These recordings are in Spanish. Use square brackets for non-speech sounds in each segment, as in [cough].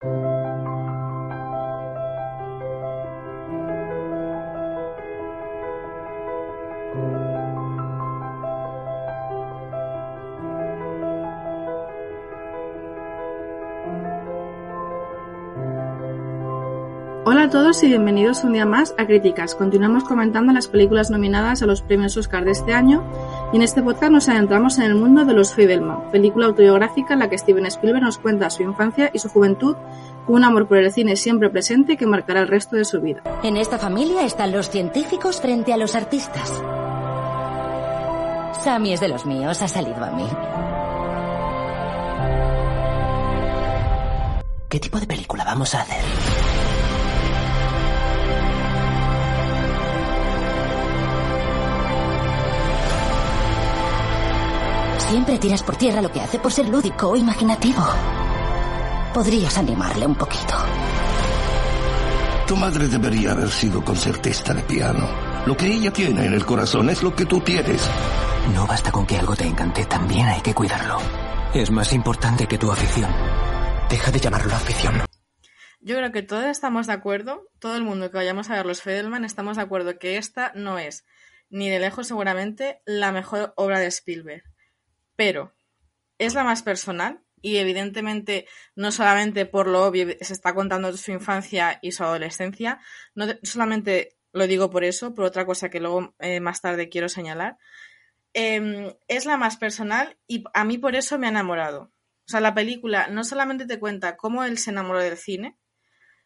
Hola a todos y bienvenidos un día más a Críticas. Continuamos comentando las películas nominadas a los premios Oscar de este año y en este podcast nos adentramos en el mundo de Los Fabelman, película autobiográfica en la que Steven Spielberg nos cuenta su infancia y su juventud con un amor por el cine siempre presente que marcará el resto de su vida. En esta familia están los científicos frente a los artistas. Sammy es de los míos, ha salido a mí. ¿Qué tipo de película vamos a hacer? Siempre tiras por tierra lo que hace por ser lúdico o imaginativo. Podrías animarle un poquito. Tu madre debería haber sido concertista de piano. Lo que ella tiene en el corazón es lo que tú tienes. No basta con que algo te encante, también hay que cuidarlo. Es más importante que tu afición. Deja de llamarlo afición. Yo creo que todos estamos de acuerdo, todo el mundo que vayamos a ver los Fedelman estamos de acuerdo que esta no es, ni de lejos seguramente, la mejor obra de Spielberg pero es la más personal y evidentemente no solamente por lo obvio se está contando su infancia y su adolescencia, no solamente lo digo por eso, por otra cosa que luego eh, más tarde quiero señalar, em, es la más personal y a mí por eso me ha enamorado. O sea, la película no solamente te cuenta cómo él se enamoró del cine,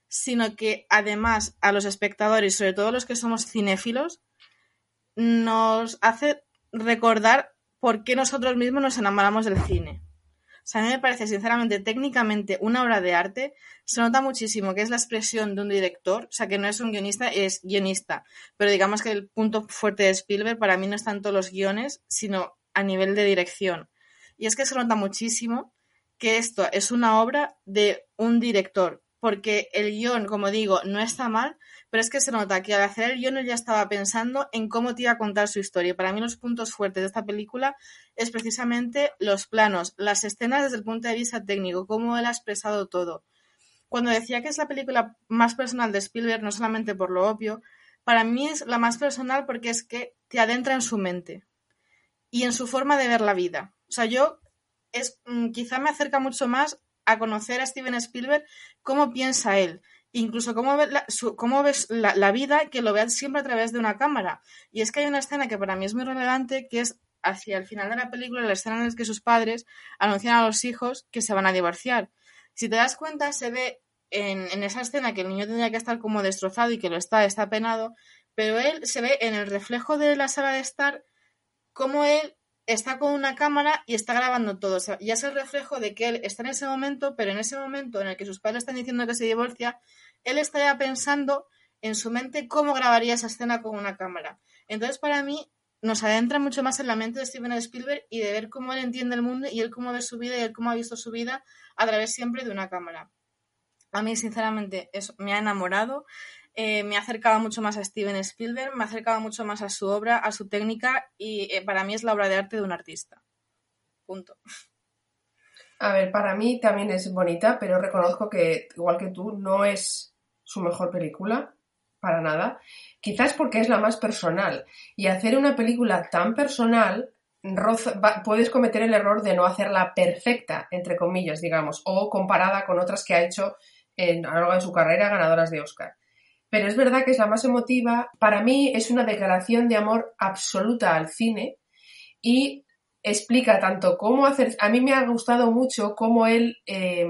sino que además a los espectadores, sobre todo los que somos cinéfilos, nos hace recordar por qué nosotros mismos nos enamoramos del cine. O sea, a mí me parece, sinceramente, técnicamente una obra de arte. Se nota muchísimo que es la expresión de un director, o sea, que no es un guionista, es guionista. Pero digamos que el punto fuerte de Spielberg para mí no es tanto los guiones, sino a nivel de dirección. Y es que se nota muchísimo que esto es una obra de un director, porque el guion, como digo, no está mal, pero es que se nota que al hacer el guion ya estaba pensando en cómo te iba a contar su historia. Para mí los puntos fuertes de esta película es precisamente los planos, las escenas desde el punto de vista técnico, cómo él ha expresado todo. Cuando decía que es la película más personal de Spielberg, no solamente por lo obvio, para mí es la más personal porque es que te adentra en su mente y en su forma de ver la vida. O sea, yo es mm, quizá me acerca mucho más a conocer a Steven Spielberg cómo piensa él incluso cómo, la, cómo ves la, vida, que lo veas siempre a través de una cámara. Y es que hay una escena que para mí es muy relevante, que es hacia el final de la película, la escena en la que sus padres anuncian a los hijos que se van a divorciar. Si te das cuenta, se ve en, en esa escena que el niño tendría que estar como destrozado y que lo está, está penado, pero él se ve en el reflejo de la sala de estar como él está con una cámara y está grabando todo. O sea, ya es el reflejo de que él está en ese momento, pero en ese momento en el que sus padres están diciendo que se divorcia, él está ya pensando en su mente cómo grabaría esa escena con una cámara. Entonces, para mí, nos adentra mucho más en la mente de Steven Spielberg y de ver cómo él entiende el mundo y él cómo ve su vida y él cómo ha visto su vida a través siempre de una cámara. A mí, sinceramente, eso me ha enamorado. Eh, me ha acercado mucho más a Steven Spielberg, me ha acercado mucho más a su obra, a su técnica y eh, para mí es la obra de arte de un artista. Punto. A ver, para mí también es bonita, pero reconozco que, igual que tú, no es su mejor película, para nada. Quizás porque es la más personal. Y hacer una película tan personal, puedes cometer el error de no hacerla perfecta, entre comillas, digamos, o comparada con otras que ha hecho en, a lo largo de su carrera ganadoras de Oscar pero es verdad que es la más emotiva. Para mí es una declaración de amor absoluta al cine y explica tanto cómo hacer... A mí me ha gustado mucho cómo él eh,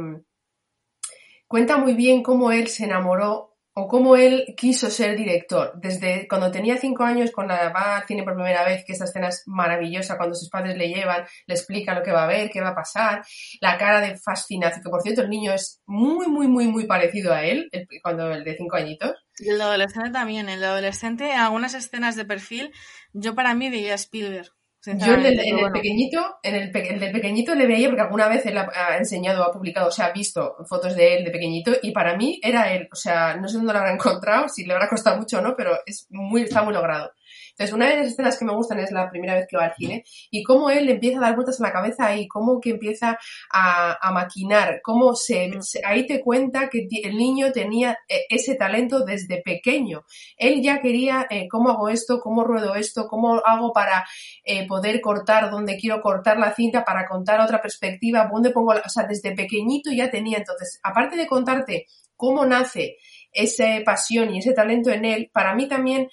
cuenta muy bien cómo él se enamoró o cómo él quiso ser director. Desde cuando tenía cinco años, cuando va al cine por primera vez, que esta escena es maravillosa, cuando sus padres le llevan, le explican lo que va a ver, qué va a pasar, la cara de fascinación, que por cierto el niño es muy, muy, muy, muy parecido a él, cuando el de cinco añitos. Y el adolescente también, el adolescente, en algunas escenas de perfil, yo para mí veía Spielberg. Yo en el, pequeñito, en el, del pequeñito le veía porque alguna vez él ha, enseñado, ha publicado, o sea, ha visto fotos de él de pequeñito y para mí era él. O sea, no sé dónde lo habrá [laughs] encontrado, si le habrá costado mucho o no, pero es muy, está muy logrado. Entonces, una de las escenas que me gustan es la primera vez que va al cine y cómo él empieza a dar vueltas en la cabeza ahí, cómo que empieza a, maquinar, cómo se, mm. ahí te cuenta que el niño tenía eh, ese talento desde pequeño. Él ya quería eh, cómo hago esto, cómo ruedo esto, cómo hago para eh, poder cortar donde quiero cortar la cinta, para contar otra perspectiva, dónde pongo, la, o sea, desde pequeñito ya tenía. Entonces, aparte de contarte cómo nace esa pasión y ese talento en él, para mí también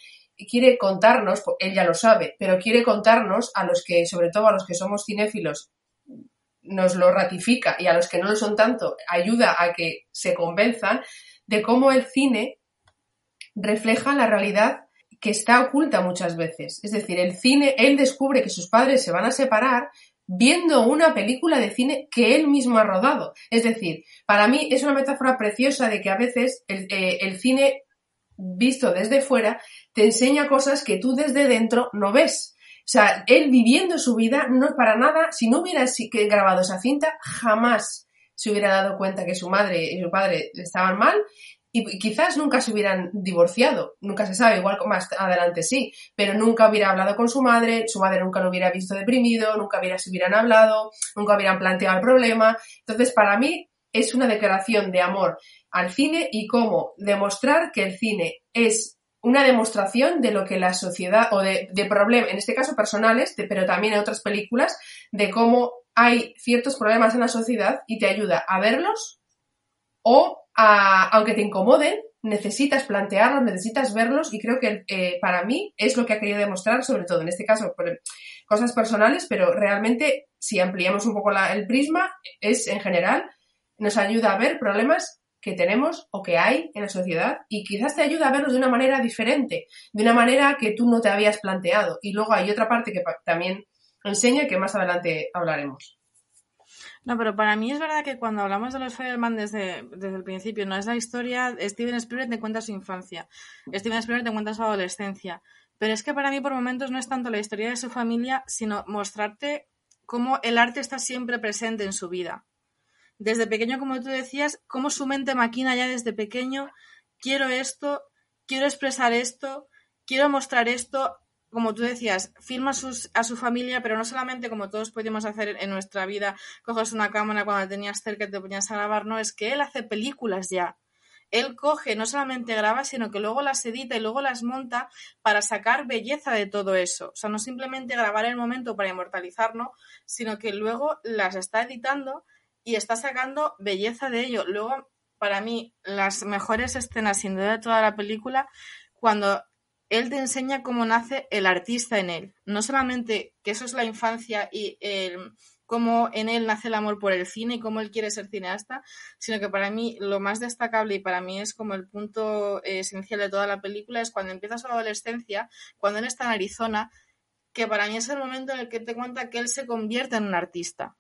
quiere contarnos, él ya lo sabe, pero quiere contarnos a los que, sobre todo a los que somos cinéfilos, nos lo ratifica y a los que no lo son tanto, ayuda a que se convenzan de cómo el cine refleja la realidad que está oculta muchas veces. Es decir, el cine, él descubre que sus padres se van a separar viendo una película de cine que él mismo ha rodado. Es decir, para mí es una metáfora preciosa de que a veces el, eh, cine visto desde fuera te enseña cosas que tú desde dentro no ves. O sea, él viviendo su vida, no para nada, si no hubiera grabado esa cinta, jamás se hubiera dado cuenta que su madre y su padre estaban mal y quizás nunca se hubieran divorciado, nunca se sabe, igual más adelante sí, pero nunca hubiera hablado con su madre, su madre nunca lo hubiera visto deprimido, nunca hubiera, se hubieran hablado, nunca hubieran planteado el problema. Entonces, para mí es una declaración de amor al cine y cómo demostrar que el cine es una demostración de lo que la sociedad, o de, problemas, en este caso personales, pero también en otras películas, de cómo hay ciertos problemas en la sociedad y te ayuda a verlos o aunque te incomoden, necesitas plantearlos, necesitas verlos y creo que eh, para mí es lo que ha querido demostrar, sobre todo en este caso por cosas personales, pero realmente si ampliamos un poco el prisma, es en general, nos ayuda a ver problemas que tenemos o que hay en la sociedad y quizás te ayuda a verlos de una manera diferente, de una manera que tú no te habías planteado. Y luego hay otra parte que también enseña que más adelante hablaremos. No, pero para mí es verdad que cuando hablamos de los Federman desde, desde el principio, no es la historia, Steven Spielberg te cuenta su infancia, Steven Spielberg te cuenta su adolescencia, pero es que para mí por momentos no es tanto la historia de su familia, sino mostrarte cómo el arte está siempre presente en su vida. Desde pequeño, como tú decías, cómo su mente maquina ya desde pequeño, quiero esto, quiero expresar esto, quiero mostrar esto, como tú decías, filma a su familia, pero no solamente como todos podíamos hacer en nuestra vida, coges una cámara cuando tenías cerca y te ponías a grabar, no, es que él hace películas ya. Él coge, no solamente graba, sino que luego las edita y luego las monta para sacar belleza de todo eso. O sea, no simplemente grabar el momento para inmortalizarlo, sino que luego las está editando y está sacando belleza de ello. Luego, para mí, las mejores escenas, sin duda, de toda la película, cuando él te enseña cómo nace el artista en él. No solamente que eso es la infancia y cómo en él nace el amor por el cine y cómo él quiere ser cineasta, sino que para mí lo más destacable y para mí es como el punto eh, esencial de toda la película es cuando empieza su adolescencia, cuando él está en Arizona, que para mí es el momento en el que te cuenta que él se convierte en un artista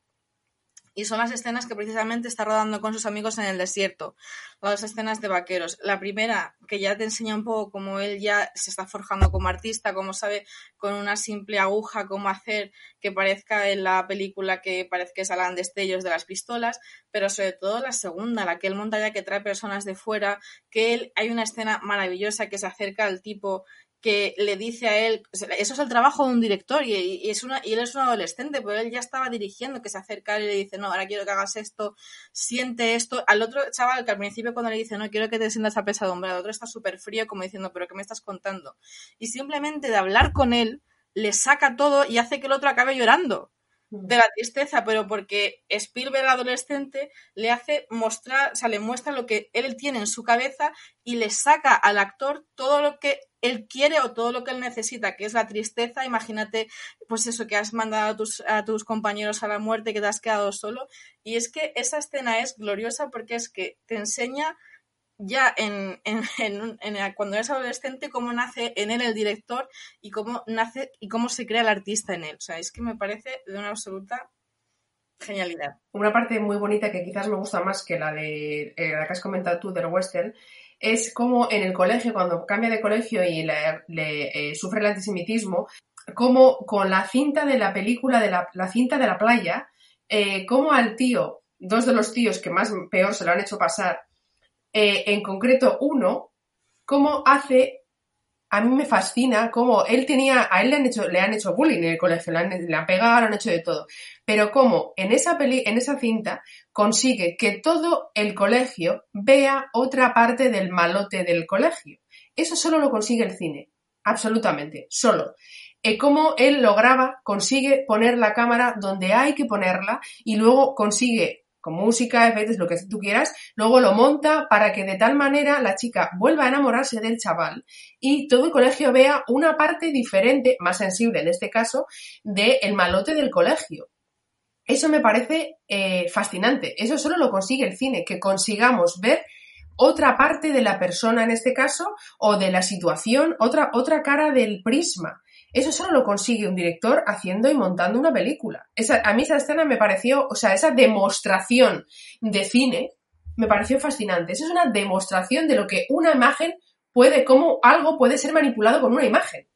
y son las escenas que precisamente está rodando con sus amigos en el desierto, las escenas de vaqueros. La primera, que ya te enseña un poco cómo él ya se está forjando como artista, cómo sabe con una simple aguja cómo hacer que parezca en la película que parece que salgan destellos de las pistolas, pero sobre todo la segunda, la que él monta ya que trae personas de fuera, que él, hay una escena maravillosa que se acerca al tipo que le dice a él, eso es el trabajo de un director y, es una, y él es un adolescente, pero él ya estaba dirigiendo, que se acerca y le dice, no, ahora quiero que hagas esto, siente esto. Al otro chaval que al principio cuando le dice, no, quiero que te sientas a pesadumbre, al otro está súper frío como diciendo, pero ¿qué me estás contando? Y simplemente de hablar con él, le saca todo y hace que el otro acabe llorando de la tristeza, pero porque Spielberg adolescente le hace mostrar, o sea, le muestra lo que él tiene en su cabeza y le saca al actor todo lo que él quiere o todo lo que él necesita, que es la tristeza. Imagínate, pues eso, que has mandado a tus, a tus compañeros a la muerte, que te has quedado solo. Y es que esa escena es gloriosa porque es que te enseña ya en, en, en, cuando eres adolescente cómo nace en él el director y cómo nace y cómo se crea el artista en él. O sea, es que me parece de una absoluta genialidad. Una parte muy bonita que quizás me gusta más que la de eh, la que has comentado tú del western es como en el colegio, cuando cambia de colegio y le, eh, sufre el antisemitismo, como con la cinta de la película, de la, cinta de la playa, eh, como al tío, dos de los tíos que más peor se lo han hecho pasar, eh, en concreto uno, cómo hace a mí me fascina cómo él tenía, a él le han hecho, le han hecho bullying en el colegio, le han, han pegado, le han hecho de todo. Pero cómo en esa peli, en esa cinta, consigue que todo el colegio vea otra parte del malote del colegio. Eso solo lo consigue el cine. Absolutamente. Solo. Eh, cómo él lo graba, consigue poner la cámara donde hay que ponerla y luego consigue con música, efectos, lo que tú quieras, luego lo monta para que de tal manera la chica vuelva a enamorarse del chaval y todo el colegio vea una parte diferente, más sensible en este caso, del malote del colegio. Eso me parece eh, fascinante. Eso solo lo consigue el cine, que consigamos ver otra parte de la persona en este caso o de la situación, otra, otra cara del prisma. Eso solo lo consigue un director haciendo y montando una película. Esa, a mí esa escena me pareció, o sea, esa demostración de cine me pareció fascinante. Esa es una demostración de lo que una imagen puede, cómo algo puede ser manipulado con una imagen.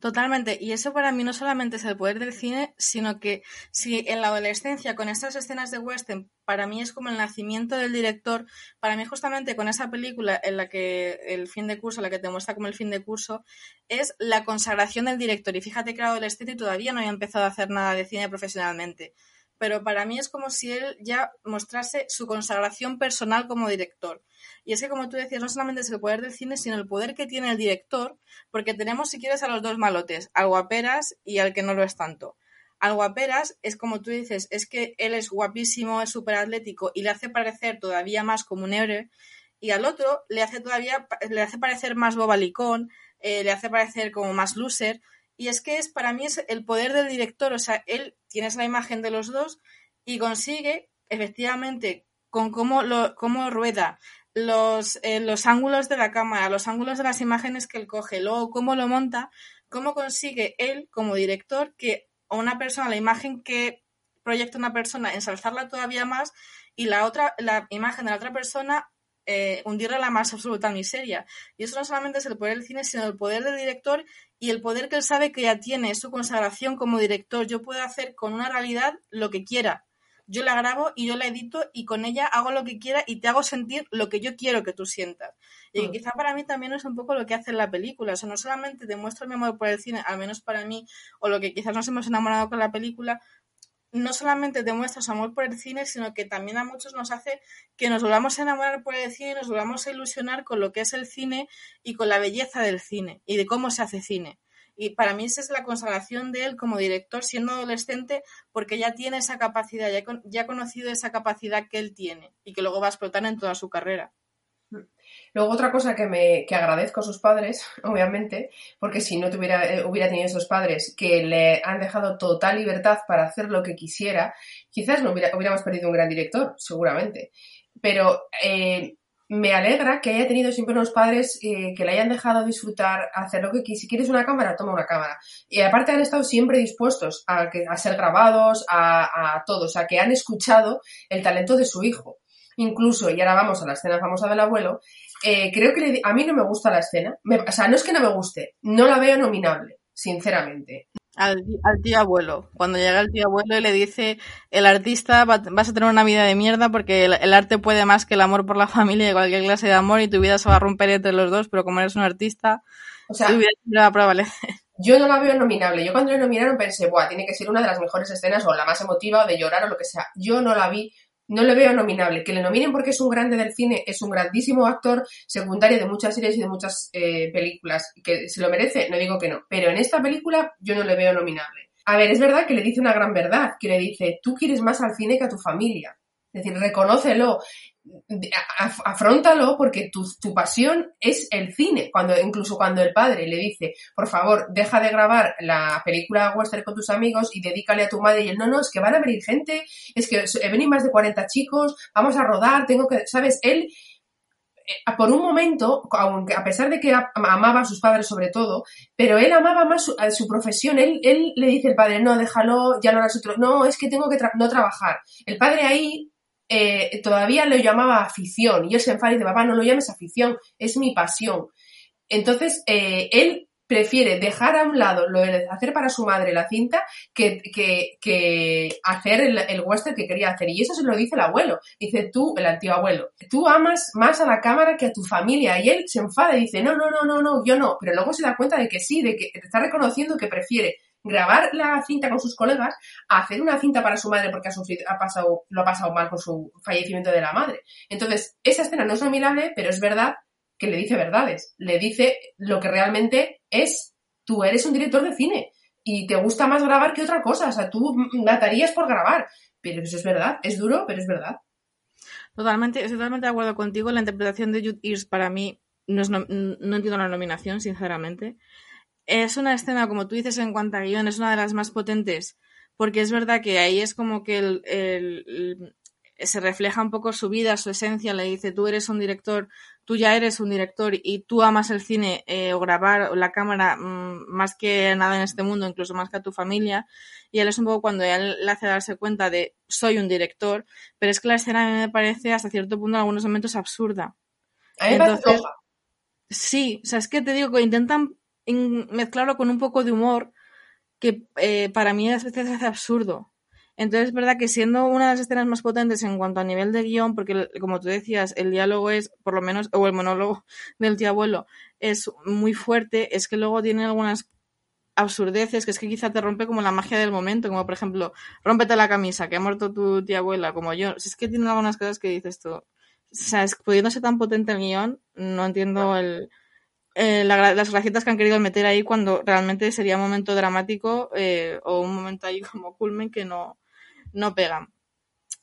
Totalmente. Y eso para mí no solamente es el poder del cine, sino que si en la adolescencia, con estas escenas de western, para mí es como el nacimiento del director, para mí justamente con esa película en la que el fin de curso, la que te muestra como el fin de curso, es la consagración del director. Y fíjate que era adolescente y todavía no había empezado a hacer nada de cine profesionalmente. Pero para mí es como si él ya mostrase su consagración personal como director. Y es que, como tú decías, no solamente es el poder del cine, sino el poder que tiene el director, porque tenemos, si quieres, a los dos malotes, al guaperas y al que no lo es tanto. Al guaperas es como tú dices, es que él es guapísimo, es súper atlético y le hace parecer todavía más como un héroe, y al otro le hace todavía, le hace parecer más bobalicón, eh, le hace parecer como más loser, y es que es, para mí es el poder del director, o sea, él tienes la imagen de los dos y consigue, efectivamente, con cómo, lo, cómo rueda, los, eh, los ángulos de la cámara, los ángulos de las imágenes que él coge, luego cómo lo monta, cómo consigue él como director que a una persona, la imagen que proyecta una persona, ensalzarla todavía más y la otra, la imagen de la otra persona, eh, hundirla en la más absoluta miseria. Y eso no solamente es el poder del cine, sino el poder del director y el poder que él sabe que ya tiene, su consagración como director. Yo puedo hacer con una realidad lo que quiera yo la grabo y yo la edito y con ella hago lo que quiera y te hago sentir lo que yo quiero que tú sientas. Y mm. quizá para mí también es un poco lo que hace la película. O sea, no solamente demuestra mi amor por el cine, al menos para mí, o lo que quizás nos hemos enamorado con la película, no solamente demuestra su amor por el cine, sino que también a muchos nos hace que nos volvamos a enamorar por el cine, nos volvamos a ilusionar con lo que es el cine y con la belleza del cine y de cómo se hace cine. Y para mí esa es la consagración de él como director siendo adolescente porque ya tiene esa capacidad, ya, ha conocido esa capacidad que él tiene y que luego va a explotar en toda su carrera. Luego otra cosa que me que agradezco a sus padres, [laughs] obviamente, porque si no tuviera, eh, hubiera tenido esos padres que le han dejado total libertad para hacer lo que quisiera, quizás no hubiéramos perdido un gran director, seguramente. Pero eh, me alegra que haya tenido siempre unos padres eh, que le hayan dejado disfrutar, hacer lo que quieras. Si quieres una cámara, toma una cámara. Y aparte han estado siempre dispuestos a ser grabados, a, a todo, o sea, que han escuchado el talento de su hijo. Incluso, y ahora vamos a la escena famosa del abuelo, eh, creo que a mí no me gusta la escena. o sea, no es que no me guste, no la veo nominable, sinceramente. Al, tío abuelo. Cuando llega el tío abuelo y le dice, el artista vas a tener una vida de mierda porque el, arte puede más que el amor por la familia y cualquier clase de amor y tu vida se va a romper entre los dos, pero como eres un artista, o sea, tu vida va a prevalecer. Yo no la veo nominable. Yo cuando le nominaron pensé, Buah, tiene que ser una de las mejores escenas o la más emotiva o de llorar o lo que sea. Yo no la vi no le veo nominable. Que le nominen porque es un grande del cine, es un grandísimo actor secundario de muchas series y de muchas eh, películas. Que se lo merece, no digo que no. Pero en esta película yo no le veo nominable. A ver, es verdad que le dice una gran verdad, que le dice, tú quieres más al cine que a tu familia. Es decir, reconócelo afrontalo porque tu, tu, pasión es el cine. Cuando, incluso cuando el padre le dice, por favor, deja de grabar la película western con tus amigos y dedícale a tu madre y él, no, no, es que van a venir gente, es que venir más de 40 chicos, vamos a rodar, tengo que, ¿sabes? Él, eh, por un momento, aunque a pesar de que amaba a sus padres sobre todo, pero él amaba más su, su profesión. Él, él, le dice al padre, no, déjalo, ya no harás otro. No, es que tengo que no trabajar. El padre ahí eh, todavía lo llamaba afición y él se enfada y dice, papá, no lo llames afición, es mi pasión. Entonces, eh, él prefiere dejar a un lado lo de hacer para su madre la cinta que, que, que hacer el, el, western que quería hacer. Y eso se lo dice el abuelo. Dice tú, el antiguo abuelo, tú amas más a la cámara que a tu familia. Y él se enfada y dice, no, no, no, no, no, yo no. Pero luego se da cuenta de que sí, de que está reconociendo que prefiere grabar la cinta con sus colegas a hacer una cinta para su madre porque ha sufrido, ha pasado, lo ha pasado mal con su fallecimiento de la madre. Entonces, esa escena no es nominable, pero es verdad que le dice verdades. Le dice lo que realmente es. Tú eres un director de cine y te gusta más grabar que otra cosa. O sea, tú matarías por grabar. Pero eso es verdad. Es duro, pero es verdad. Totalmente, estoy totalmente de acuerdo contigo. La interpretación de Jude Ears para mí no, es no, no entiendo la nominación, sinceramente. Es una escena, como tú dices en cuanto a guion, es una de las más potentes, porque es verdad que ahí es como que el, el, el, se refleja un poco su vida, su esencia, le dice, tú eres un director, tú ya eres un director y tú amas el cine eh, o grabar la cámara mmm, más que nada en este mundo, incluso más que a tu familia. Y él es un poco cuando él le hace darse cuenta de soy un director, pero es que la escena a mí me parece hasta cierto punto en algunos momentos absurda. Entonces, sí, o sea, es que te digo que intentan mezclarlo con un poco de humor que eh, para mí a veces hace absurdo. Entonces es verdad que siendo una de las escenas más potentes en cuanto a nivel de guion, porque como tú decías, el diálogo es, por lo menos, o el monólogo [laughs] del tío abuelo es muy fuerte, es que luego tiene algunas absurdeces que es que quizá te rompe como la magia del momento, como por ejemplo, rómpete la camisa, que ha muerto tu tía abuela, como yo. Si es que tiene algunas cosas que dices tú. O sea, es, pudiendo ser tan potente el guion, no entiendo el, eh, la, las gracietas que han querido meter ahí cuando realmente sería un momento dramático eh, o un momento ahí [laughs] como culmen que no, no pegan.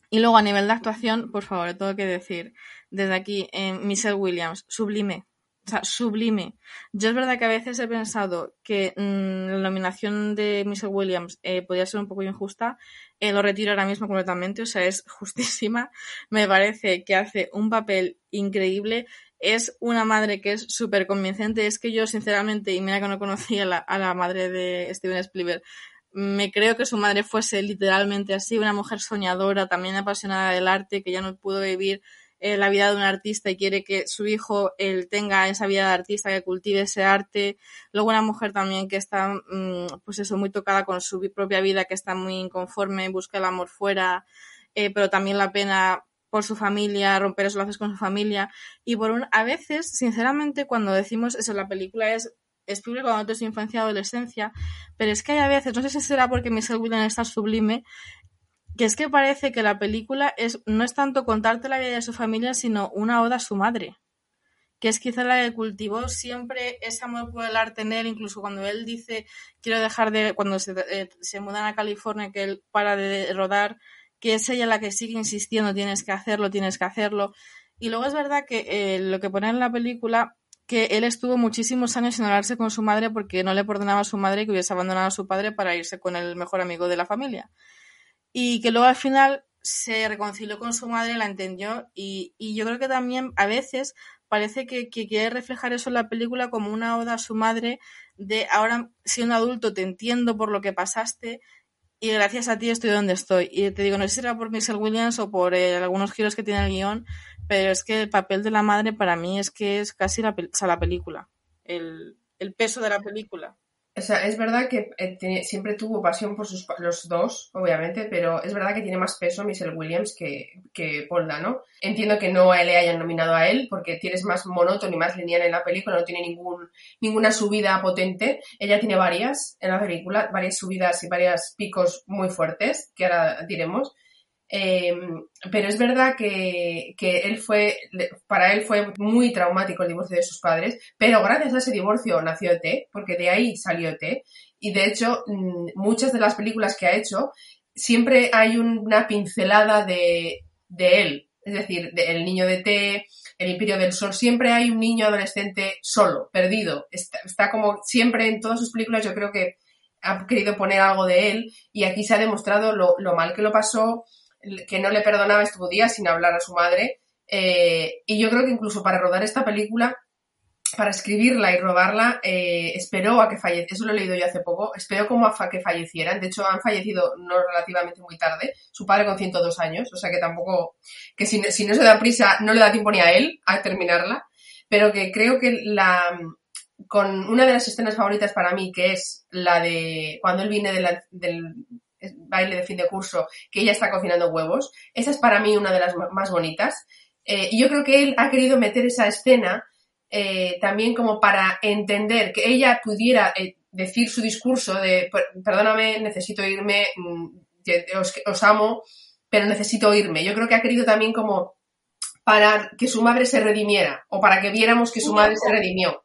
Y luego a nivel de actuación, por favor, tengo que decir desde aquí, eh, Michelle Williams, sublime. O sea, sublime. Yo es verdad que a veces he pensado que mmm, la nominación de Michelle Williams eh, podría ser un poco injusta. Eh, lo retiro ahora mismo completamente, o sea, es [laughs] justísima. Me parece que hace un papel increíble. Es una madre que es súper convincente. Es que yo, sinceramente, y mira que no conocía la, a la madre de Steven Spielberg, me creo que su madre fuese literalmente así, una mujer soñadora, también apasionada del arte, que ya no pudo vivir eh, la vida de un artista y quiere que su hijo él tenga esa vida de artista, que cultive ese arte. Luego una mujer también que está, mmm, pues eso, muy tocada con su propia vida, que está muy inconforme, busca el amor fuera, eh, pero también la pena por su familia, romper esos lazos con su familia. Y por un, a veces, sinceramente, cuando decimos eso, la película es Spielberg cuando te su infancia y adolescencia, pero es que hay a veces, no sé si será porque Michelle Williams está sublime, que es que parece que la película es, no es tanto contarte la vida de su familia, sino una oda a su madre. Que es quizá la que cultivó siempre ese amor por el arte en él, incluso cuando él dice, quiero dejar de, cuando se, eh, se mudan a California, que él para de rodar, que es ella la que sigue insistiendo, tienes que hacerlo, tienes que hacerlo. Y luego es verdad que eh, lo que pone en la película que él estuvo muchísimos años sin hablarse con su madre porque no le perdonaba a su madre que hubiese abandonado a su padre para irse con el mejor amigo de la familia. Y que luego al final se reconcilió con su madre, la entendió y, y yo creo que también a veces parece que, quiere reflejar eso en la película como una oda a su madre de ahora siendo adulto te entiendo por lo que pasaste y gracias a ti estoy donde estoy. Y te digo, no sé si era por Michelle Williams o por eh, algunos giros que tiene el guion, pero es que el papel de la madre para mí es que es casi la, o sea, la película, el, el, peso de la película. O sea, es verdad que eh, siempre tuvo pasión por sus, los dos, obviamente, pero es verdad que tiene más peso Michelle Williams que, que Paul Dano. Entiendo que no le hayan nominado a él, porque tienes más monótono y más lineal en la película, no tiene ningún, ninguna subida potente. Ella tiene varias en la película, varias subidas y varios picos muy fuertes, que ahora diremos. Eh, pero es verdad que, que, él fue, para él fue muy traumático el divorcio de sus padres, pero gracias a ese divorcio nació E.T., porque de ahí salió E.T., y de hecho mm, muchas de las películas que ha hecho siempre hay una pincelada de, de él, es decir, de El niño de E.T., El imperio del sol, siempre hay un niño adolescente solo, perdido, está, está como siempre en todas sus películas yo creo que ha querido poner algo de él y aquí se ha demostrado lo, lo mal que lo pasó, que no le perdonaba, estuvo días sin hablar a su madre. Eh, y yo creo que incluso para rodar esta película, para escribirla y rodarla, eh, esperó a que falleciera. Eso lo he leído yo hace poco. Esperó como a que fallecieran. De hecho, han fallecido no relativamente muy tarde. Su padre con 102 años. O sea que tampoco, que si, no se da prisa, no le da tiempo ni a él a terminarla. Pero que creo que la, con una de las escenas favoritas para mí, que es la de cuando él viene de la- del baile de fin de curso, que ella está cocinando huevos. Esa es para mí una de las más bonitas. Eh, y yo creo que él ha querido meter esa escena eh, también como para entender que ella pudiera eh, decir su discurso de "Per- perdóname, necesito irme, mm, os, os amo, pero necesito irme. Yo creo que ha querido también como para que su madre se redimiera o para que viéramos que su madre se redimió.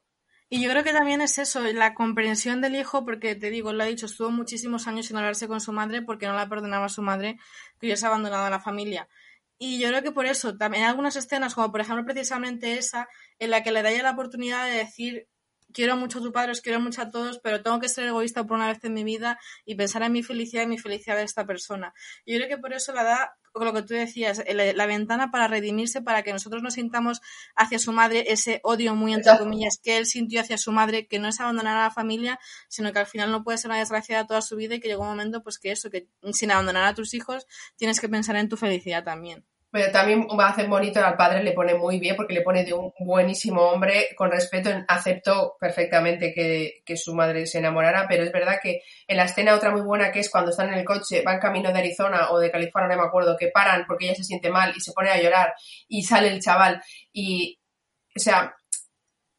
Y yo creo que también es eso, la comprensión del hijo, porque te digo, lo ha dicho, estuvo muchísimos años sin hablarse con su madre porque no la perdonaba a su madre que hubiese abandonado a la familia. Y yo creo que por eso, también hay algunas escenas, como por ejemplo precisamente esa, en la que le da ella la oportunidad de decir, quiero mucho a tu padre, os quiero mucho a todos, pero tengo que ser egoísta por una vez en mi vida y pensar en mi felicidad y mi felicidad de esta persona. Yo creo que por eso la da, con lo que tú decías, el- la ventana para redimirse, para que nosotros nos sintamos hacia su madre ese odio muy entre Exacto. comillas que él sintió hacia su madre, que no es abandonar a la familia, sino que al final no puede ser una desgraciada toda su vida y que llegó un momento pues que eso, que sin abandonar a tus hijos tienes que pensar en tu felicidad también. Pero también va a hacer bonito al padre, le pone muy bien porque le pone de un buenísimo hombre, con respeto, aceptó perfectamente que, que su madre se enamorara, pero es verdad que en la escena otra muy buena que es cuando están en el coche, van camino de Arizona o de California, no me acuerdo, que paran porque ella se siente mal y se pone a llorar y sale el chaval y, o sea,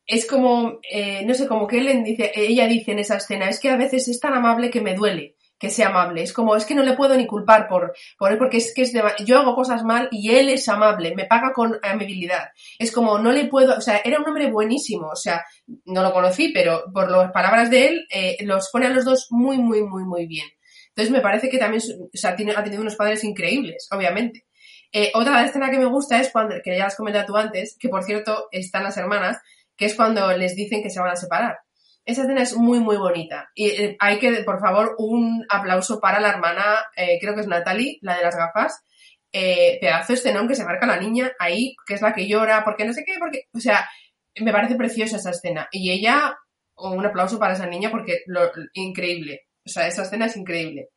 es como, eh, no sé, como que él dice, ella dice en esa escena, es que a veces es tan amable que me duele que sea amable. Es como, es que no le puedo ni culpar por, por él, porque es que es de- yo hago cosas mal y él es amable, me paga con amabilidad. Es como, no le puedo, o sea, era un hombre buenísimo, o sea, no lo conocí, pero por las palabras de él, eh, los pone a los dos muy, muy, muy, muy bien. Entonces me parece que también, o sea, ha tenido unos padres increíbles, obviamente. Eh, otra escena que me gusta es cuando, que ya has comentado tú antes, que por cierto están las hermanas, que es cuando les dicen que se van a separar. Esa escena es muy, muy bonita. Y eh, hay que, por favor, un aplauso para la hermana, eh, creo que es Natalie, la de las gafas. Eh, pedazo de escenón que se marca la niña ahí, que es la que llora, porque no sé qué, porque, o sea, me parece preciosa esa escena. Y ella, un aplauso para esa niña porque lo, increíble. O sea, esa escena es increíble.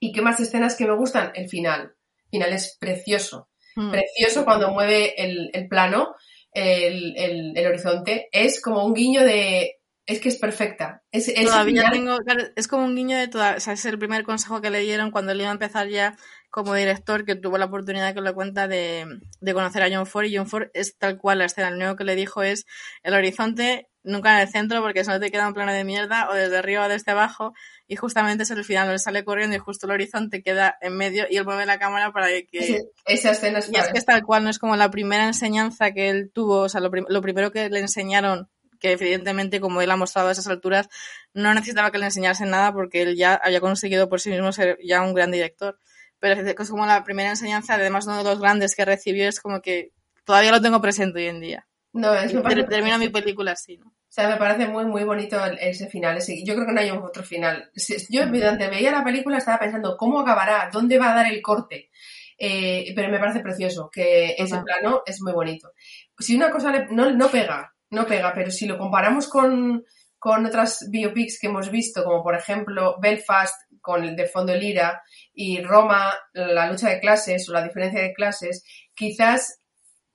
¿Y qué más escenas que me gustan? El final. El final es precioso Mm. precioso cuando mueve el, el plano, el, el- el horizonte. Es como un guiño de. Es que es perfecta. Es, ese Todavía final- tengo, claro, es como un guiño de toda, o sea, es el primer consejo que le dieron cuando él iba a empezar ya como director, que tuvo la oportunidad que lo cuenta de, de conocer a John Ford, y John Ford es tal cual la escena, lo único que le dijo es el horizonte nunca en el centro porque si no te queda un plano de mierda o desde arriba o desde abajo y justamente es el final donde sale corriendo y justo el horizonte queda en medio y él mueve la cámara para que esa escena es, y es que es tal cual, no es como la primera enseñanza que él tuvo, o sea, lo, prim- lo primero que le enseñaron, que evidentemente, como él ha mostrado a esas alturas, no necesitaba que le enseñasen nada porque él ya había conseguido por sí mismo ser ya un gran director. Pero es como la primera enseñanza, además uno de los grandes que recibió, es como que todavía lo tengo presente hoy en día. No, es, termino mi película así, ¿no? O sea, me parece muy, muy bonito ese final. ese- yo creo que no hay otro final. Yo, durante veía la película, estaba pensando cómo acabará, dónde va a dar el corte. Eh, pero me parece precioso, que ese plano es muy bonito. Si una cosa le- no, no pega, no pega, pero si lo comparamos con, con otras biopics que hemos visto, como por ejemplo Belfast con el de fondo Lira y Roma, la lucha de clases o la diferencia de clases, quizás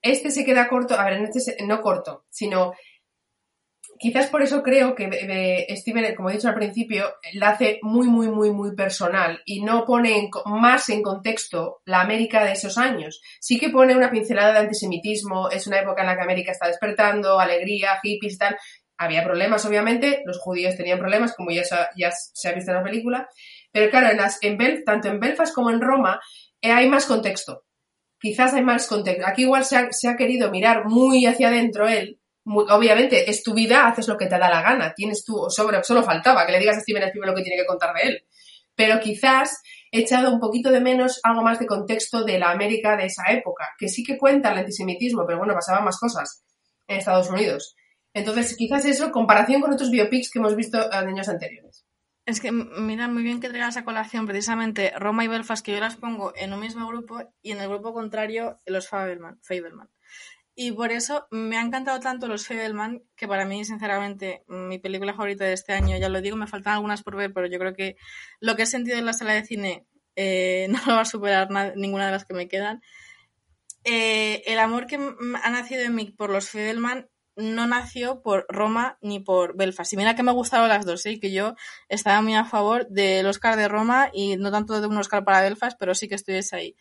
este se queda corto, a ver, este no corto, sino quizás por eso creo que eh, Steven, como he dicho al principio, la hace muy, muy, muy, muy personal y no pone más en contexto la América de esos años. Sí que pone una pincelada de antisemitismo, es una época en la que América está despertando, alegría, hippies y tal. Había problemas, obviamente, los judíos tenían problemas, como ya se ha, visto en la película, pero claro, en las, en tanto en Belfast como en Roma eh, hay más contexto. Quizás hay más contexto. Aquí igual se ha, se ha querido mirar muy hacia adentro él, obviamente es tu vida, haces lo que te da la gana, tienes tú, sobre, solo faltaba que le digas a Steven Spielberg lo que tiene que contar de él. Pero quizás he echado un poquito de menos algo más de contexto de la América de esa época, que sí que cuenta el antisemitismo, pero bueno, pasaban más cosas en Estados Unidos. Entonces, quizás eso, comparación con otros biopics que hemos visto en años anteriores. Es que mira muy bien que traigas a colación precisamente Roma y Belfast, que yo las pongo en un mismo grupo y en el grupo contrario los Fabelman. Fabelman. Y por eso me ha encantado tanto los Fabelman, que para mí, sinceramente, mi película favorita de este año, ya lo digo, me faltan algunas por ver, pero yo creo que lo que he sentido en la sala de cine eh, [laughs] no lo va a superar na- ninguna de las que me quedan. Eh, el amor que ha nacido en mí por los Fabelman no nació por Roma ni por Belfast. Y mira que me gustaron las dos, ¿eh? que yo estaba muy a favor del Oscar de Roma y no tanto de un Oscar para Belfast, pero sí que estuviese ahí.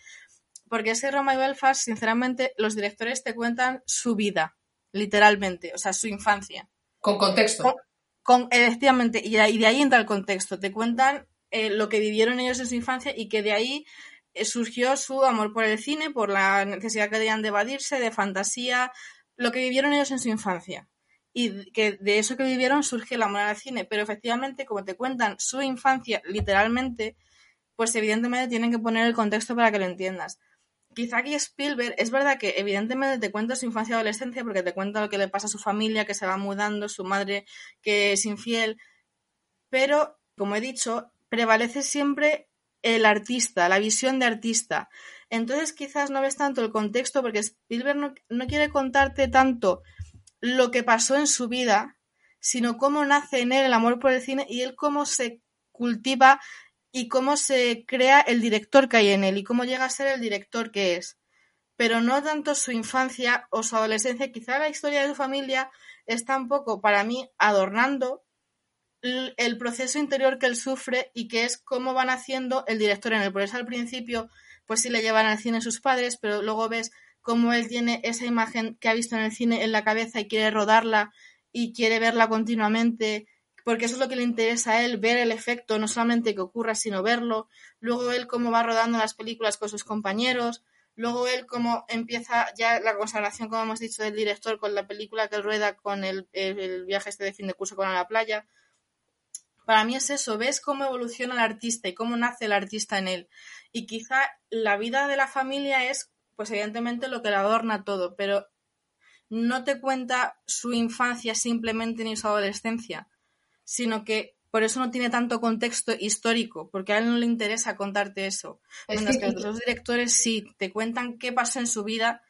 Porque ese Roma y Belfast, sinceramente, los directores te cuentan su vida, literalmente, o sea, su infancia. Con contexto. Con, con- efectivamente, y de, ahí- de ahí entra el contexto. Te cuentan eh, lo que vivieron ellos en su infancia y que de ahí eh, surgió su amor por el cine, por la necesidad que tenían de evadirse, de fantasía, lo que vivieron ellos en su infancia. Y que de eso que vivieron surge el amor al cine. Pero efectivamente, como te cuentan su infancia, literalmente, pues evidentemente tienen que poner el contexto para que lo entiendas. Quizá aquí Spielberg, es verdad que evidentemente te cuenta su infancia y adolescencia porque te cuenta lo que le pasa a su familia, que se va mudando, su madre que es infiel, pero, como he dicho, prevalece siempre el artista, la visión de artista. Entonces quizás no ves tanto el contexto porque Spielberg no, no quiere contarte tanto lo que pasó en su vida, sino cómo nace en él el amor por el cine y él cómo se cultiva y cómo se crea el director que hay en él y cómo llega a ser el director que es. Pero no tanto su infancia o su adolescencia, quizá la historia de su familia está un poco, para mí, adornando el proceso interior que él sufre y que es cómo van haciendo el director en él. Por eso al principio, pues sí le llevan al cine sus padres, pero luego ves cómo él tiene esa imagen que ha visto en el cine en la cabeza y quiere rodarla y quiere verla continuamente, porque eso es lo que le interesa a él, ver el efecto, no solamente que ocurra, sino verlo. Luego él cómo va rodando las películas con sus compañeros. Luego él cómo empieza ya la consagración, como hemos dicho, del director con la película que rueda con el, el- viaje este de fin de curso con a la playa. Para mí es eso, ves cómo evoluciona el artista y cómo nace el artista en él. Y quizá la vida de la familia es, pues evidentemente, lo que le adorna todo, pero no te cuenta su infancia simplemente ni su adolescencia, sino que por eso no tiene tanto contexto histórico, porque a él no le interesa contarte eso. Es Mientras que- que los directores sí te cuentan qué pasó en su vida,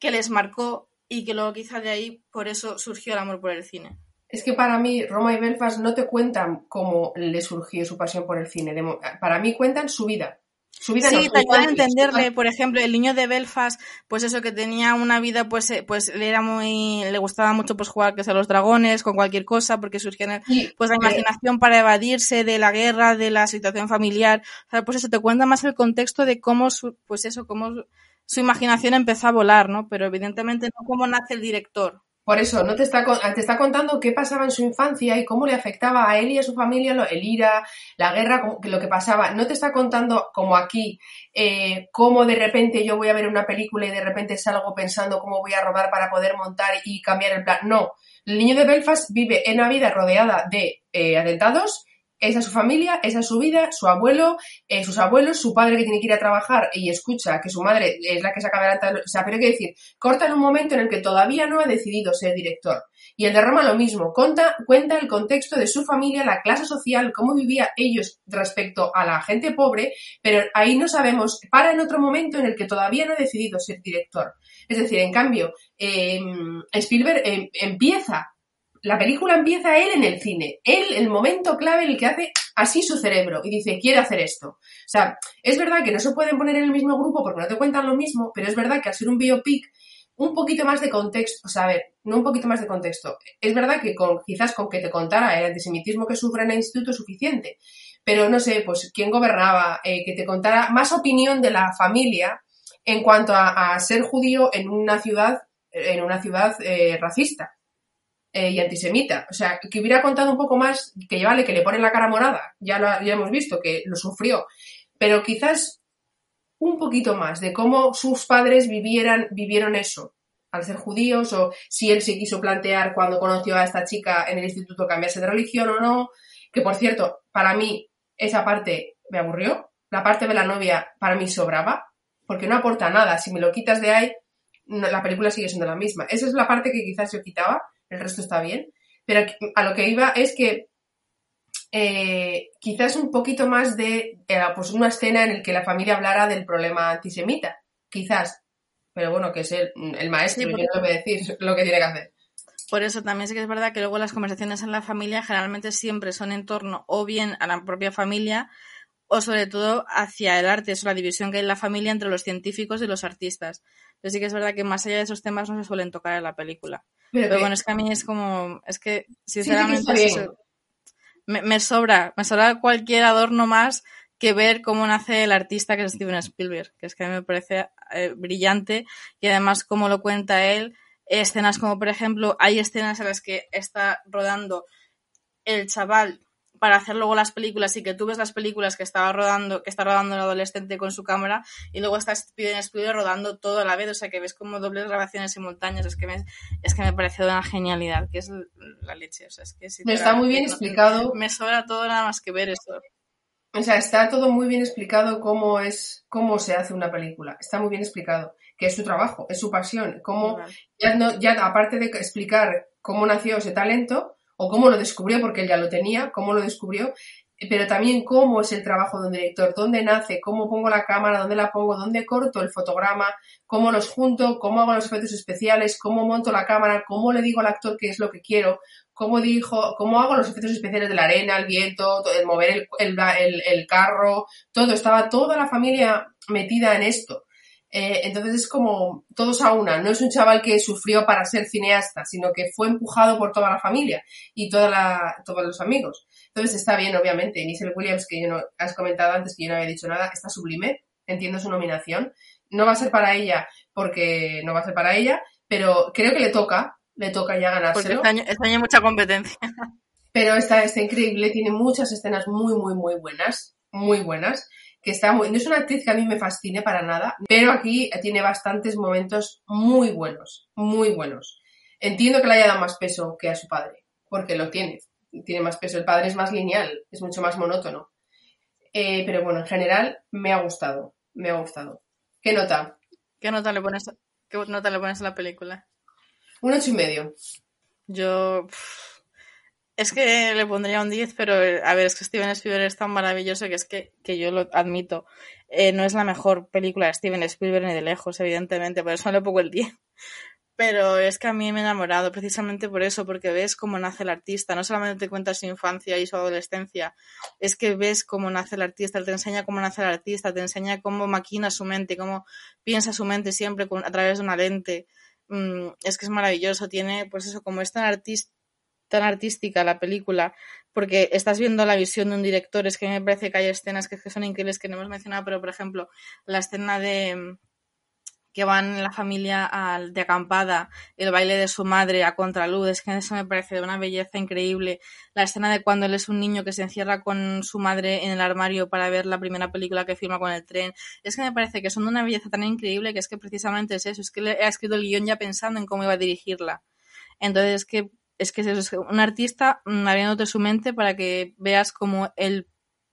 que les marcó y que luego quizá de ahí por eso surgió el amor por el cine. Es que para mí Roma y Belfast no te cuentan cómo le surgió su pasión por el cine. Para mí cuentan su vida. Su vida no, Sí, te ayudan a entenderle, por ejemplo, el niño de Belfast, pues eso, que tenía una vida, pues, eh, pues le era muy, le gustaba mucho pues jugar que sea los dragones, con cualquier cosa, porque surgía Y, pues la eh, imaginación para evadirse de la guerra, de la situación familiar, o sea, pues eso te cuenta más el contexto de cómo su, pues eso, cómo su, su imaginación empezó a volar, ¿no? Pero evidentemente no cómo nace el director. Por eso, no te está, te está contando qué pasaba en su infancia y cómo le afectaba a él y a su familia el ira, la guerra, lo que pasaba. No te está contando, como aquí, eh, cómo de repente yo voy a ver una película y de repente salgo pensando cómo voy a rodar para poder montar y cambiar el plan. No, el niño de Belfast vive en una vida rodeada de eh, atentados. Esa es su familia, esa es su vida, su abuelo, eh, sus abuelos, su padre que tiene que ir a trabajar y escucha que su madre es la que saca adelante. O sea, pero hay que decir, corta en un momento en el que todavía no ha decidido ser director. Y el de Roma lo mismo, cuenta, cuenta el contexto de su familia, la clase social, cómo vivía ellos respecto a la gente pobre, pero ahí no sabemos, para en otro momento en el que todavía no ha decidido ser director. Es decir, en cambio, eh, Spielberg eh, empieza, la película empieza él en el cine, él, el momento clave en el que hace así su cerebro y dice, quiere hacer esto. O sea, es verdad que no se pueden poner en el mismo grupo porque no te cuentan lo mismo, pero es verdad que al ser un biopic, un poquito más de contexto, o sea, a ver, no un poquito más de contexto. Es verdad que con, quizás con que te contara el antisemitismo que sufre en el instituto es suficiente, pero no sé, pues quién gobernaba, eh, que te contara más opinión de la familia en cuanto a, a ser judío en una ciudad, en una ciudad eh, racista eh, y antisemita. O sea, que hubiera contado un poco más, que vale, que le ponen la cara morada, ya lo ya hemos visto, que lo sufrió, pero quizás un poquito más de cómo sus padres vivieran, vivieron eso al ser judíos o si él se quiso plantear cuando conoció a esta chica en el instituto cambiarse de religión o no, que por cierto, para mí esa parte me aburrió, la parte de la novia para mí sobraba, porque no aporta nada, si me lo quitas de ahí, la película sigue siendo la misma. Esa es la parte que quizás yo quitaba, el resto está bien, pero a lo que iba es que eh, quizás un poquito más de eh, pues una escena en la que la familia hablara del problema antisemita, quizás. Pero bueno, que es el, el maestro, Sí, yo porque- no le voy a decir lo que tiene que hacer. Por eso también sí que es verdad que luego las conversaciones en la familia generalmente siempre son en torno o bien a la propia familia o sobre todo hacia el arte, es la división que hay en la familia entre los científicos y los artistas. Pero sí que es verdad que más allá de esos temas no se suelen tocar en la película. Pero, bueno, es que a mí es como, es que sinceramente me sobra, me sobra cualquier adorno más que ver cómo nace el artista que es Steven Spielberg, que es que a mí me parece eh, brillante y además cómo lo cuenta él, escenas como por ejemplo, hay escenas en las que está rodando el chaval para hacer luego las películas y que tú ves las películas que estaba rodando, que está rodando el adolescente con su cámara y luego está Steven Spielberg rodando todo a la vez, o sea que ves como dobles grabaciones simultáneas, es que me, es que me parece una genialidad, que es la leche, o sea, es que Está muy bien no- explicado. Me sobra todo nada más que ver eso. O sea, está todo muy bien explicado cómo es, cómo se hace una película. Está muy bien explicado. Que es su trabajo, es su pasión. Cómo, ya, no, ya aparte de explicar cómo nació ese talento, o cómo lo descubrió, porque él ya lo tenía, cómo lo descubrió, pero también cómo es el trabajo de un director, dónde nace, cómo pongo la cámara, dónde la pongo, dónde corto el fotograma, cómo los junto, cómo hago los efectos especiales, cómo monto la cámara, cómo le digo al actor qué es lo que quiero, cómo dijo, cómo hago los efectos especiales de la arena, el viento, to- el mover el, el, el- el carro, todo, estaba toda la familia metida en esto. Eh, entonces es como todos a una, no es un chaval que sufrió para ser cineasta, sino que fue empujado por toda la familia y toda la, todos los amigos. Entonces está bien, obviamente. Nichelle Williams, que yo no, has comentado antes que yo no había dicho nada, está sublime, entiendo su nominación. No va a ser para ella porque no va a ser para ella, pero creo que le toca, le toca ya Porque ganárselo. este año, este año hay mucha competencia. Pero está, está increíble, tiene muchas escenas muy, muy, muy buenas, muy buenas, que está muy, no es una actriz que a mí me fascine para nada, pero aquí tiene bastantes momentos muy buenos, muy buenos. Entiendo que le haya dado más peso que a su padre, porque lo tiene, tiene más peso, el padre es más lineal, es mucho más monótono. Eh, pero bueno, en general me ha gustado, me ha gustado. ¿Qué nota? ¿Qué nota le pones, qué nota le pones a la película? Un ocho y medio. Yo. pff, Es que le pondría un 10, pero eh, a ver, es que Steven Spielberg es tan maravilloso que es que, que yo lo admito. Eh, no es la mejor película de Steven Spielberg ni de lejos, evidentemente, por eso le pongo el 10. Pero es que a mí me he enamorado precisamente por eso, porque ves cómo nace el artista. No solamente te cuenta su infancia y su adolescencia, es que ves cómo nace el artista, te enseña cómo nace el artista, te enseña cómo maquina su mente, cómo piensa su mente siempre a través de una lente. Mm, es que es maravilloso, tiene, pues eso, como es tan artista tan artística la película, porque estás viendo la visión de un director, es que me parece que hay escenas que, son increíbles que no hemos mencionado, pero por ejemplo, la escena de mm, que van la familia al, de acampada, el baile de su madre a contraluz, es que eso me parece de una belleza increíble. La escena de cuando él es un niño que se encierra con su madre en el armario para ver la primera película que filma con el tren, es que me parece que son de una belleza tan increíble que es que precisamente es eso, es que le ha escrito el guion ya pensando en cómo iba a dirigirla. Entonces, es que es que es un artista mm, abriéndote su mente para que veas cómo él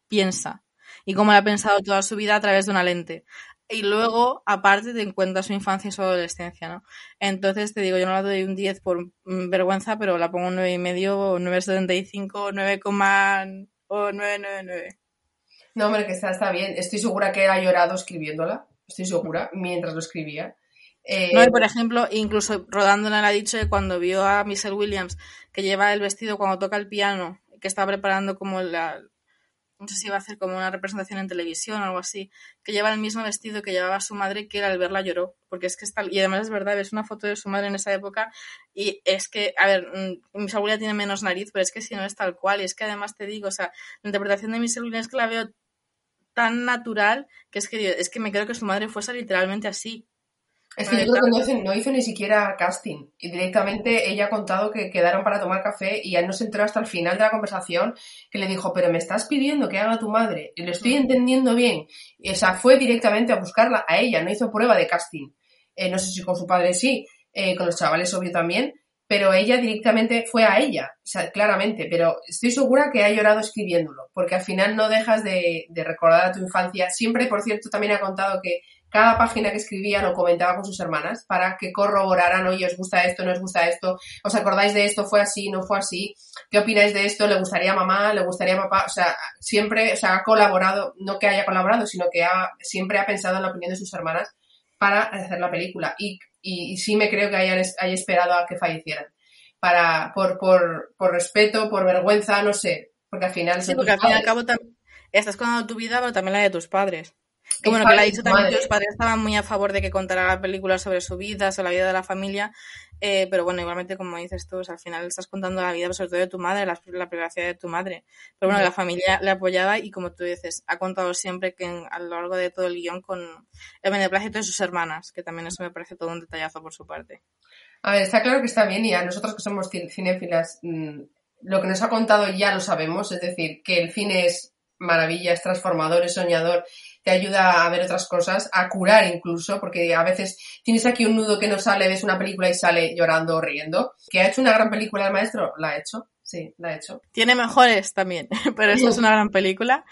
piensa y cómo lo ha pensado toda su vida a través de una lente. Y luego, aparte, te encuentras su infancia y su adolescencia, ¿no? Entonces, te digo, yo no la doy un 10 por mm, vergüenza, pero la pongo un 9,5 o 9,75 9, o 999. No, hombre, que está, está bien. Estoy segura que él ha llorado escribiéndola. Estoy segura, mientras lo escribía. Eh, No, y por ejemplo, incluso rodándola le ha dicho que cuando vio a Michelle Williams que lleva el vestido cuando toca el piano, que está preparando como la. No sé si iba a hacer como una representación en televisión o algo así, que lleva el mismo vestido que llevaba su madre, que al verla lloró. Porque es que está. Y además es verdad, ves una foto de su madre en esa época y es que, a ver, mm, Michelle Williams tiene menos nariz, pero es que si no es tal cual. Y es que además te digo, o sea, la interpretación de Michelle Williams es que la veo tan natural que es que, es que me creo que su madre fuese literalmente así. Es que yo creo que no hizo, no hizo ni siquiera casting. Y directamente ella ha contado que quedaron para tomar café y ya no se enteró hasta el final de la conversación que le dijo, pero me estás pidiendo que haga tu madre. Y lo estoy entendiendo bien. Y, o sea, fue directamente a buscarla a ella, no hizo prueba de casting. Eh, no sé si con su padre sí, eh, con los chavales obvio también, pero ella directamente fue a ella, o sea, claramente. Pero estoy segura que ha llorado escribiéndolo, porque al final no dejas de, de recordar a tu infancia. Siempre, por cierto, también ha contado que cada página que escribía lo comentaba con sus hermanas para que corroboraran, oye, os gusta esto, no os gusta esto, os acordáis de esto, fue así, no fue así, qué opináis de esto, le gustaría a mamá, le gustaría a papá, o sea, siempre, o sea, ha colaborado, no que haya colaborado, sino que ha, siempre ha pensado en la opinión de sus hermanas para hacer la película. Y, y, y sí me creo que hayan, haya esperado a que fallecieran. Para, por, por, por respeto, por vergüenza, no sé, porque al final... Sí, porque al fin y al cabo estás contando tu vida, pero también la de tus padres. Que bueno, que le ha dicho también que los padres estaban muy a favor de que contara la película sobre su vida, sobre la vida de la familia, eh, pero bueno, igualmente como dices tú, al final estás contando la vida sobre todo de tu madre, la, privacidad de tu madre. Pero bueno, la familia le apoyaba y como tú dices, ha contado siempre que a lo largo de todo el guion con el beneplácito de sus hermanas, que también eso me parece todo un detallazo por su parte. A ver, está claro que está bien y a nosotros que somos cinéfilas, mm, lo que nos ha contado ya lo sabemos, es decir, que el cine es maravilla, es transformador, es soñador, te ayuda a ver otras cosas, a curar incluso, porque a veces tienes aquí un nudo que no sale, ves una película y sale llorando o riendo. ¿Que ha hecho una gran película el maestro? La ha hecho, sí, la ha hecho. Tiene mejores también, [laughs] pero esta es una gran película.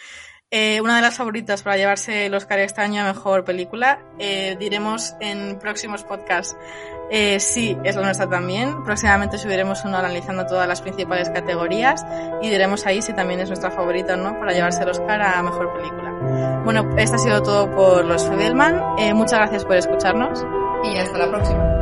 Eh, una de las favoritas para llevarse el Oscar este año a mejor película. Eh, diremos en próximos podcasts eh, si es la nuestra también. Próximamente subiremos uno analizando todas las principales categorías y diremos ahí si también es nuestra favorita o no para llevarse el Oscar a mejor película. Bueno, esto ha sido todo por los Fabelman. Eh, muchas gracias por escucharnos. Y hasta la próxima.